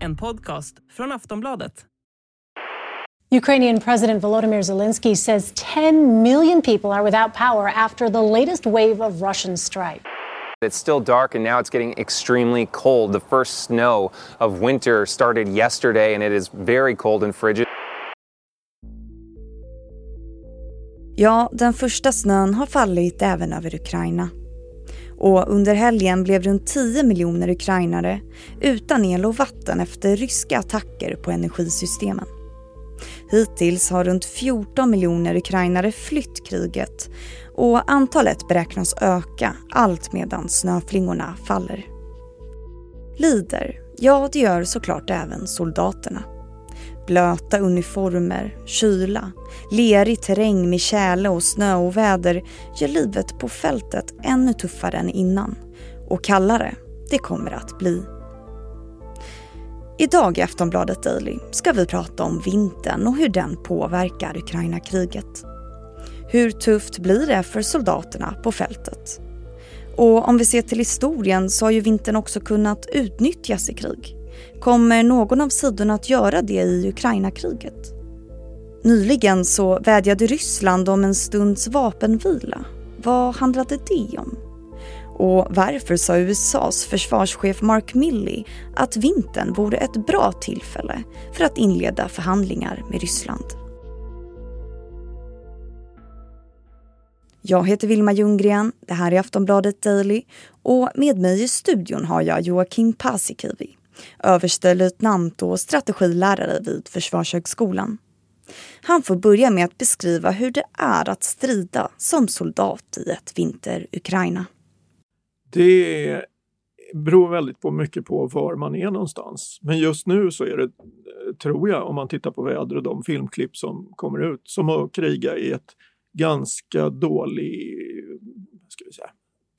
En podcast från Aftonbladet. Ukrainian President Volodymyr Zelensky says 10 million people are without power after the latest wave of Russian strike. It's still dark and now it's getting extremely cold. The first snow of winter started yesterday and it is very cold and frigid. Ja, den första snön har fallit även över Ukraina. Och under helgen blev runt 10 miljoner ukrainare utan el och vatten efter ryska attacker på energisystemen. Hittills har runt 14 miljoner ukrainare flytt kriget och antalet beräknas öka allt medan snöflingorna faller. Lider, ja det gör såklart även soldaterna. Blöta uniformer, kyla, lerig terräng med tjäle och snöoväder gör livet på fältet ännu tuffare än innan. Och kallare det kommer att bli. Idag i Aftonbladet Daily ska vi prata om vintern och hur den påverkar Ukraina-kriget. Hur tufft blir det för soldaterna på fältet? Och om vi ser till historien så har ju vintern också kunnat utnyttjas i krig. Kommer någon av sidorna att göra det i Ukraina-kriget? Nyligen så vädjade Ryssland om en stunds vapenvila. Vad handlade det om? Och varför sa USAs försvarschef Mark Milley att vintern vore ett bra tillfälle för att inleda förhandlingar med Ryssland? Jag heter Vilma Ljunggren, det här är Aftonbladet Daily och med mig i studion har jag Joakim Paasikivi, överstelöjtnant och strategilärare vid Försvarshögskolan. Han får börja med att beskriva hur det är att strida som soldat i ett vinter-Ukraina. Det beror väldigt på mycket på var man är någonstans. Men just nu så är det, tror jag, om man tittar på väder och de filmklipp som kommer ut, som att kriga i ett ganska dålig, ska vi säga,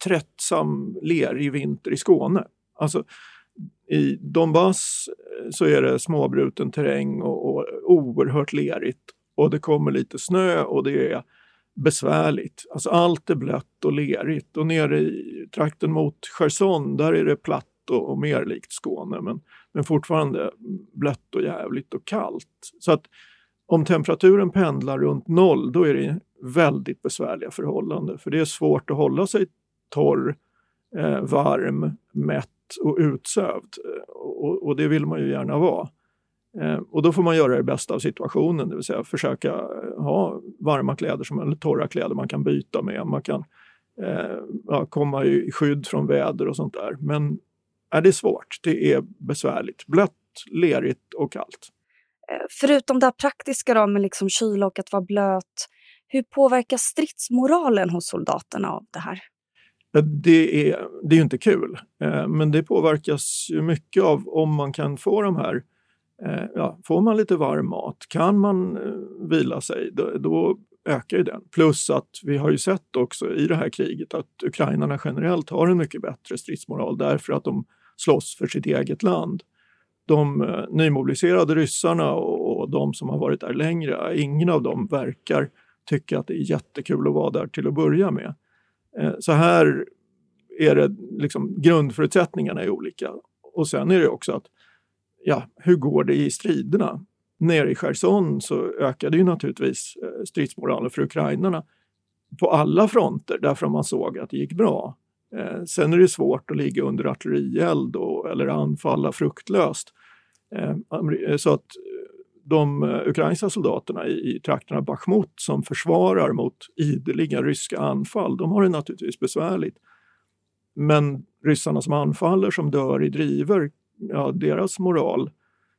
tröttsam, lerig vinter i Skåne. Alltså, i Donbass eh, så är det småbruten terräng och, och oerhört lerigt och det kommer lite snö och det är besvärligt. Alltså allt är blött och lerigt och nere i trakten mot Cherson där är det platt och, och mer likt Skåne men, men fortfarande blött och jävligt och kallt. Så att om temperaturen pendlar runt noll då är det väldigt besvärliga förhållanden för det är svårt att hålla sig torr, eh, varm, mätt och utsövd eh, och, och det vill man ju gärna vara. Eh, och då får man göra det bästa av situationen, det vill säga försöka eh, ha varma kläder som, eller torra kläder man kan byta med. Man kan eh, ja, komma i skydd från väder och sånt där. Men är det svårt, det är besvärligt. Blött, lerigt och kallt. Förutom det praktiska då med liksom kyla och att vara blöt, hur påverkas stridsmoralen hos soldaterna av det här? Det är, det är ju inte kul, eh, men det påverkas ju mycket av om man kan få de här eh, ja, får man lite varm mat, kan man eh, vila sig, då, då ökar ju den. Plus att vi har ju sett också i det här kriget att ukrainarna generellt har en mycket bättre stridsmoral därför att de slåss för sitt eget land. De nymobiliserade ryssarna och de som har varit där längre, ingen av dem verkar tycka att det är jättekul att vara där till att börja med. Eh, så här är det liksom grundförutsättningarna är olika. Och sen är det också att ja, hur går det i striderna? Nere i Cherson så ökade ju naturligtvis eh, stridsmoralen för ukrainarna på alla fronter därför att man såg att det gick bra. Eh, sen är det svårt att ligga under artillerield och, eller anfalla fruktlöst. Eh, så att de ukrainska soldaterna i, i trakterna Bachmut som försvarar mot ideliga ryska anfall, de har det naturligtvis besvärligt. Men ryssarna som anfaller, som dör i driver, ja, deras moral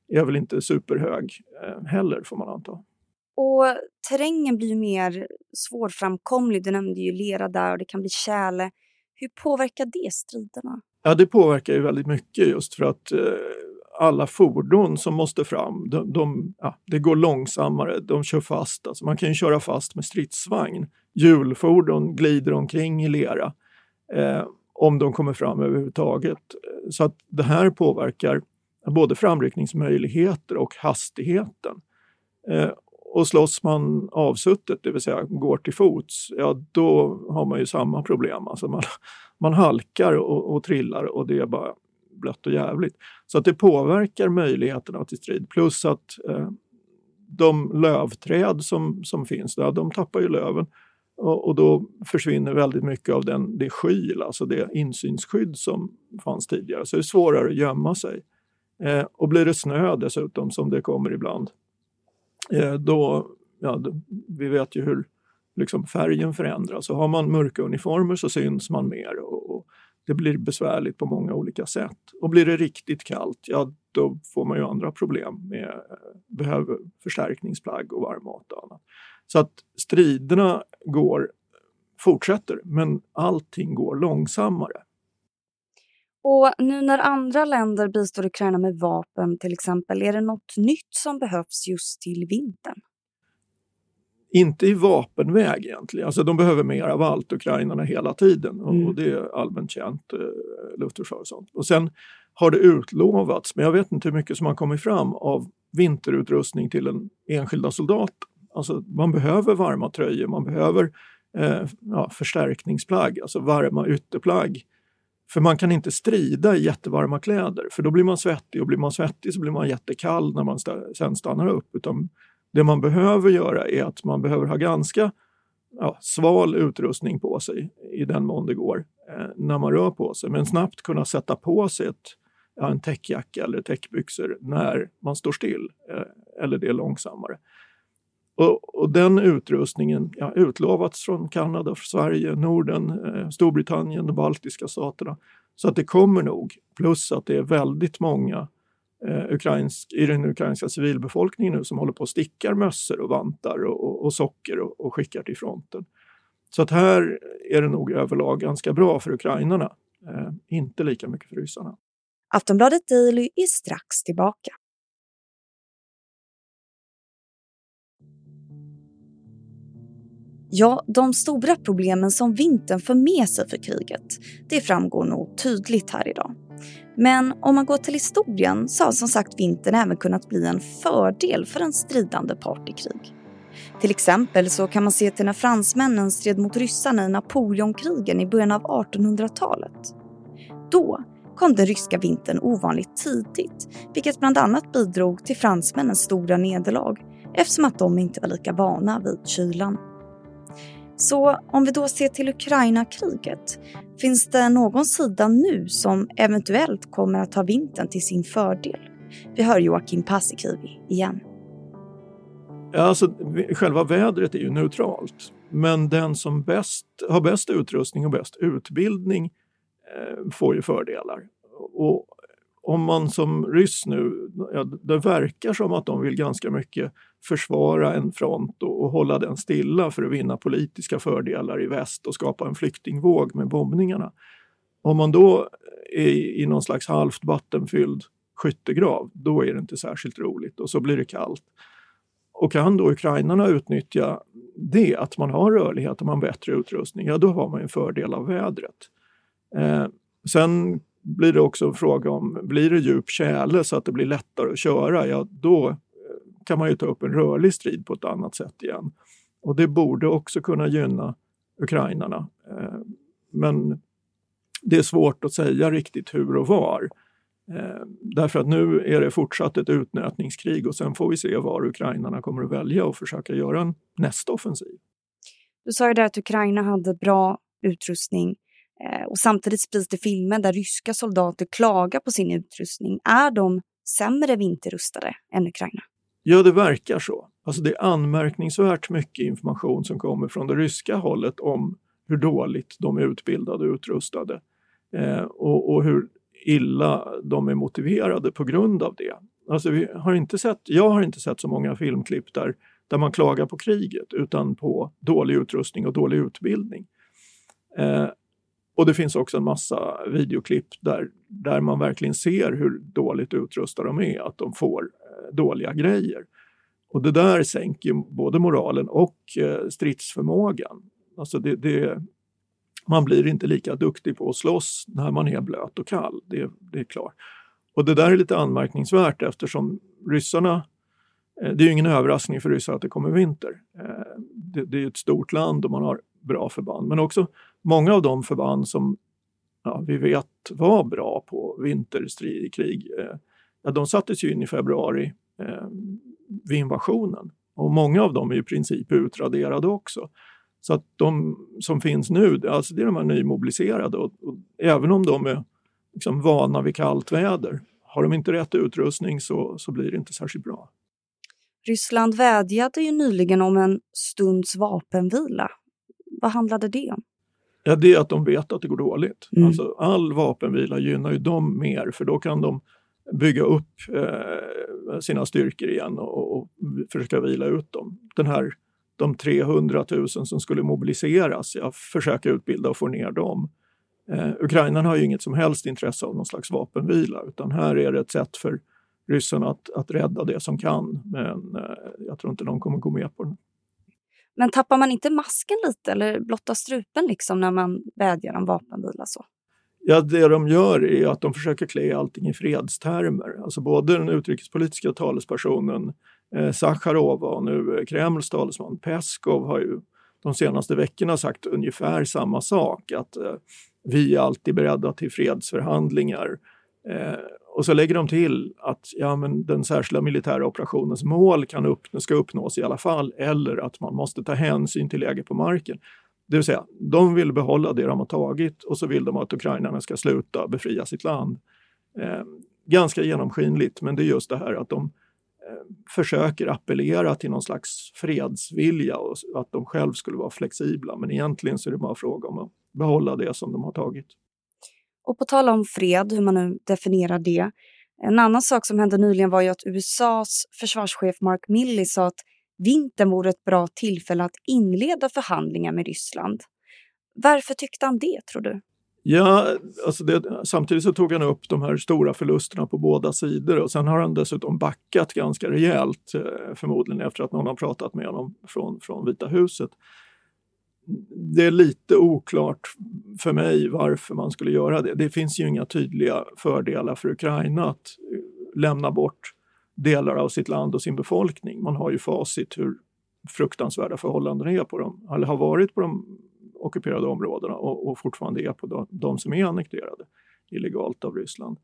är väl inte superhög eh, heller får man anta. Och terrängen blir ju mer svårframkomlig. Du nämnde ju lera där och det kan bli tjäle. Hur påverkar det striderna? Ja, det påverkar ju väldigt mycket just för att eh, alla fordon som måste fram, de, de ja, det går långsammare, de kör fast. Alltså man kan ju köra fast med stridsvagn. Hjulfordon glider omkring i lera. Eh, om de kommer fram överhuvudtaget. Så att det här påverkar både framryckningsmöjligheter och hastigheten. Eh, och slåss man avsuttet, det vill säga går till fots, ja då har man ju samma problem. Alltså man, man halkar och, och trillar och det är bara blött och jävligt. Så att det påverkar möjligheterna till strid. Plus att eh, de lövträd som, som finns där, de tappar ju löven. Och, och, då försvinner väldigt mycket av den, det skyl, alltså det insynsskydd som fanns tidigare. Så det är svårare att gömma sig. Eh, och blir det snö dessutom, som det kommer ibland, eh, då, ja, vi vet ju hur liksom, färgen förändras. Så har man mörka uniformer så syns man mer och, det blir besvärligt på många olika sätt. Och blir det riktigt kallt, ja då får man ju andra problem med eh, behöver förstärkningsplagg och varm mat och annat. Så att striderna går, fortsätter, men allting går långsammare. Och nu när andra länder bistår Ukraina med vapen till exempel, är det något nytt som behövs just till vintern? Inte i vapenväg egentligen. Alltså de behöver mer av allt, ukrainarna, hela tiden. Mm. Och det är allmänt känt, eh, luftförsvar och sånt. Och sen har det utlovats, men jag vet inte hur mycket som har kommit fram av vinterutrustning till den enskilda soldaten. Alltså man behöver varma tröjor, man behöver eh, ja, förstärkningsplagg, alltså varma ytterplagg för man kan inte strida i jättevarma kläder för då blir man svettig och blir man svettig så blir man jättekall när man st sen stannar upp. Utan det man behöver göra är att man behöver ha ganska ja, sval utrustning på sig i den mån det går eh, när man rör på sig. Men snabbt kunna sätta på sig ett, ja, en täckjacka eller täckbyxor när man står still eh, eller det är långsammare. Och, och, den utrustningen ja, utlovats från Kanada, Sverige, Norden, eh, Storbritannien, de baltiska staterna. Så att det kommer nog. Plus att det är väldigt många Eh, ukrainsk, i den ukrainska civilbefolkningen nu som håller på att stickar mössor och vantar och, och, och socker och, och, skickar till fronten. Så att här är det nog överlag ganska bra för ukrainarna. Eh, inte lika mycket för ryssarna. Aftonbladet Daily är strax tillbaka. Ja, de stora problemen som vintern för med sig för kriget, det framgår nog tydligt här idag. Men om man går till historien så har som sagt vintern även kunnat bli en fördel för en stridande part i krig. Till exempel så kan man se till när fransmännen stred mot ryssarna i Napoleonkrigen i början av 1800-talet. Då kom den ryska vintern ovanligt tidigt, vilket bland annat bidrog till fransmännens stora nederlag eftersom att de inte var lika vana vid kylan. Så om vi då ser till Ukraina-kriget, finns det någon sida nu som eventuellt kommer att ta vintern till sin fördel? Vi hör Joakim Paasikivi igen. Ja, alltså, själva vädret är ju neutralt, men den som bäst, har bäst utrustning och bäst utbildning eh, får ju fördelar. Och om man som ryss nu, ja, det verkar som att de vill ganska mycket försvara en front och, och, hålla den stilla för att vinna politiska fördelar i väst och skapa en flyktingvåg med bombningarna. Om man då är i, i någon slags halvt vattenfylld skyttegrav, då är det inte särskilt roligt och så blir det kallt. Och kan då ukrainarna utnyttja det, att man har rörlighet och man har bättre utrustning, ja då har man en fördel av vädret. Eh, sen blir det också en fråga om, blir det djup tjäle så att det blir lättare att köra, ja då kan man ju ta upp en rörlig strid på ett annat sätt igen. Och det borde också kunna gynna ukrainarna. Eh, men det är svårt att säga riktigt hur och var. Eh, därför att nu är det fortsatt ett utnötningskrig och sen får vi se var ukrainarna kommer att välja och försöka göra en nästa offensiv. Du sa ju där att Ukraina hade bra utrustning eh, och samtidigt sprids det filmer där ryska soldater klagar på sin utrustning. Är de sämre vinterrustade än Ukraina? Ja, det verkar så. Alltså det är anmärkningsvärt mycket information som kommer från det ryska hållet om hur dåligt de är utbildade och utrustade eh, och, och, hur illa de är motiverade på grund av det. Alltså vi har inte sett, jag har inte sett så många filmklipp där, där man klagar på kriget utan på dålig utrustning och dålig utbildning. Eh, och det finns också en massa videoklipp där, där man verkligen ser hur dåligt utrustade de är, att de får dåliga grejer. Och det där sänker både moralen och eh, stridsförmågan. Alltså det, det, man blir inte lika duktig på att slåss när man är blöt och kall, det, det är klart. Och det där är lite anmärkningsvärt eftersom ryssarna eh, det är ju ingen överraskning för ryssar att det kommer vinter. Eh, det, det är ett stort land och man har bra förband, men också många av de förband som ja, vi vet var bra på vinterkrig, eh, ja, de sattes ju in i februari eh, vid invasionen. Och många av dem är i princip utraderade också. Så att de som finns nu, alltså det är de här nymobiliserade och, och även om de är liksom vana vid kallt väder, har de inte rätt utrustning så, så blir det inte särskilt bra. Ryssland vädjade ju nyligen om en stunds vapenvila. Vad handlade det om? Ja, det är att de vet att det går dåligt. Mm. Alltså, all vapenvila gynnar ju dem mer för då kan de bygga upp eh, sina styrkor igen och, och, försöka vila ut dem. Den här, de 300 000 som skulle mobiliseras, jag försöker utbilda och få ner dem. Eh, Ukrainarna har ju inget som helst intresse av någon slags vapenvila utan här är det ett sätt för ryssarna att, att rädda det som kan. Men eh, jag tror inte de kommer gå med på det. Men tappar man inte masken lite eller blottar strupen liksom när man vädjar om vapenvila? Så? Ja, det de gör är att de försöker klä allting i fredstermer. Alltså både den utrikespolitiska talespersonen eh, Sacharov och nu eh, Kremls talesman Peskov har ju de senaste veckorna sagt ungefär samma sak. Att eh, vi är alltid beredda till fredsförhandlingar. Eh, och så lägger de till att ja, men den särskilda militära operationens mål kan upp, ska uppnås i alla fall eller att man måste ta hänsyn till läget på marken. Det vill säga, de vill behålla det de har tagit och så vill de att ukrainarna ska sluta befria sitt land. Eh, ganska genomskinligt, men det är just det här att de eh, försöker appellera till någon slags fredsvilja och att de själva skulle vara flexibla. Men egentligen så är det bara fråga om att behålla det som de har tagit. Och på tal om fred, hur man nu definierar det. En annan sak som hände nyligen var ju att USAs försvarschef Mark Milley sa att vintern vore ett bra tillfälle att inleda förhandlingar med Ryssland. Varför tyckte han det, tror du? Ja, alltså det, samtidigt så tog han upp de här stora förlusterna på båda sidor och sen har han dessutom backat ganska rejält, eh, förmodligen efter att någon har pratat med honom från, från Vita huset det är lite oklart för mig varför man skulle göra det. Det finns ju inga tydliga fördelar för Ukraina att eh, lämna bort delar av sitt land och sin befolkning. Man har ju facit hur fruktansvärda förhållanden är på dem, eller har varit på de ockuperade områdena och, och fortfarande är på de, de, som är annekterade illegalt av Ryssland.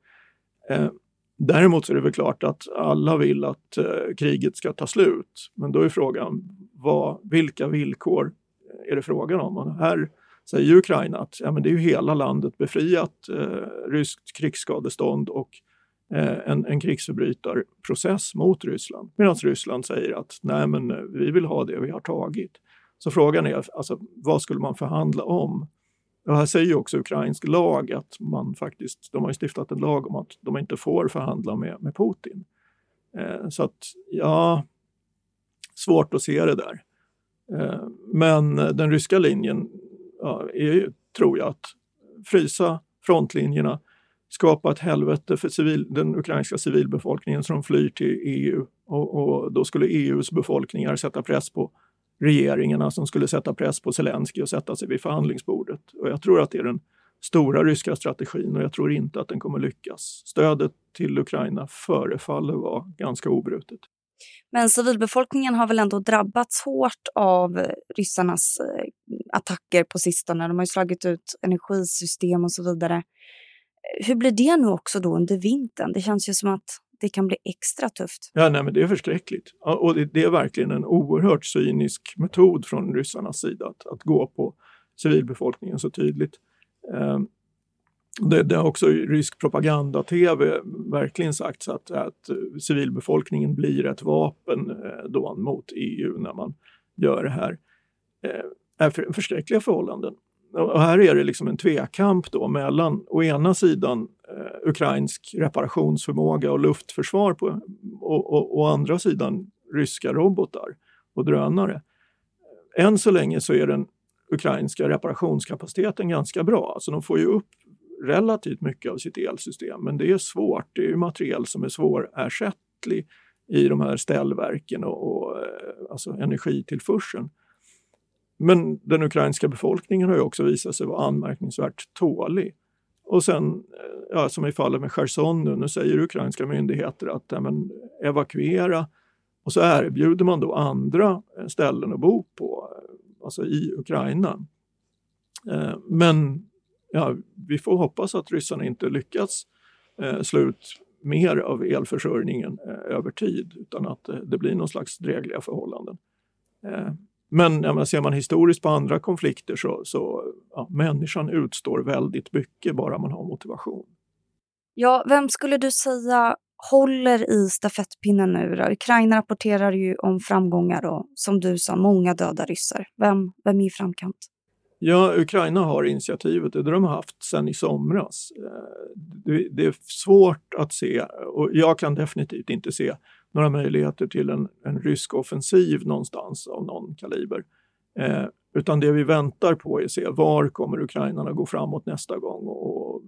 Eh, däremot så är det väl klart att alla vill att eh, kriget ska ta slut. Men då är frågan vad, vilka villkor är det frågan om. Och här säger Ukraina att ja, men det är ju hela landet befriat, eh, ryskt krigsskadestånd och Eh, en, en krigsförbrytarprocess mot Ryssland. Medan Ryssland säger att nej men eh, vi vill ha det vi har tagit. Så frågan är alltså, vad skulle man förhandla om? Och här säger också ukrainsk lag att man faktiskt, de har stiftat en lag om att de inte får förhandla med, med Putin. Eh, så att ja, svårt att se det där. Eh, men eh, den ryska linjen är ju, tror jag, att frysa frontlinjerna, skapa ett helvete för civil, den ukrainska civilbefolkningen som flyr till EU och, och, då skulle EUs befolkningar sätta press på regeringarna som skulle sätta press på Zelensky och sätta sig vid förhandlingsbordet. Och jag tror att det är den stora ryska strategin och jag tror inte att den kommer lyckas. Stödet till Ukraina förefaller vara ganska obrutet. Men civilbefolkningen har väl ändå drabbats hårt av ryssarnas eh, attacker på sistone. De har ju slagit ut energisystem och så vidare. Hur blir det nu också då under vintern? Det känns ju som att det kan bli extra tufft. Ja, nej, men det är förskräckligt. Och det, det är verkligen en oerhört cynisk metod från ryssarnas sida att, att gå på civilbefolkningen så tydligt. Eh, det, det har också rysk propaganda-tv verkligen sagt att, att civilbefolkningen blir ett vapen eh, då mot EU när man gör det här. Eh, är för, förskräckliga förhållanden. Och här är det liksom en tvekamp då mellan å ena sidan eh, ukrainsk reparationsförmåga och luftförsvar på, och, och å andra sidan ryska robotar och drönare. Än så länge så är den ukrainska reparationskapaciteten ganska bra. Alltså de får ju upp relativt mycket av sitt elsystem. Men det är svårt. Det är materiel som är svårersättlig i de här ställverken och, och eh, alltså energitillförseln. Men den ukrainska befolkningen har ju också visat sig vara anmärkningsvärt tålig. Och sen, eh, ja, som i fallet med Cherson nu, nu säger ukrainska myndigheter att ja, men, evakuera och så erbjuder man då andra eh, ställen att bo på, eh, alltså i Ukraina. Men ja, vi får hoppas att ryssarna inte lyckas slå ut mer av elförsörjningen över tid utan att det blir någon slags drägliga förhållanden. Men ja, ser man historiskt på andra konflikter så, så ja, människan utstår väldigt mycket bara man har motivation. Ja, vem skulle du säga håller i stafettpinnen nu då? Ukraina rapporterar ju om framgångar och som du sa, många döda ryssar. Vem, vem är i framkant? Ja, Ukraina har initiativet, det har de haft sedan i somras. Eh, det är svårt att se, och jag kan definitivt inte se några möjligheter till en, en rysk offensiv någonstans av någon kaliber. Eh, utan det vi väntar på är att se var kommer ukrainarna gå framåt nästa gång och, och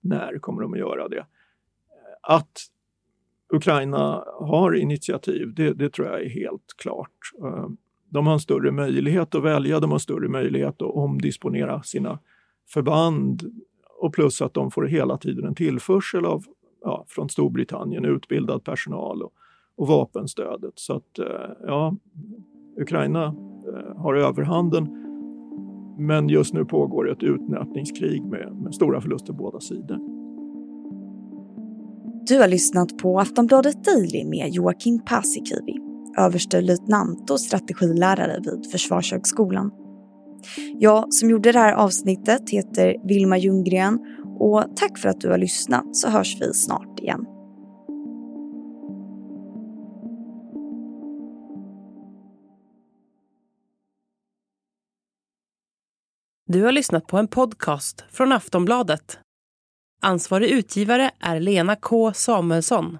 när kommer de att göra det. Eh, att Ukraina har initiativ, det, det tror jag är helt klart. Eh, de har en större möjlighet att välja, de har större möjlighet att omdisponera sina förband och plus att de får hela tiden en tillförsel av ja, från Storbritannien, utbildad personal och, och vapenstödet. Så att eh, ja, Ukraina eh, har överhanden. Men just nu pågår ett utnötningskrig med, med stora förluster på båda sidor. Du har lyssnat på Aftonbladet Daily med Joakim Paasikivi, överstelöjtnant och strategilärare vid Försvarshögskolan. Jag som gjorde det här avsnittet heter Vilma Ljunggren och tack för att du har lyssnat så hörs vi snart igen. Du har lyssnat på en podcast från Aftonbladet. Ansvarig utgivare är Lena K Samuelsson.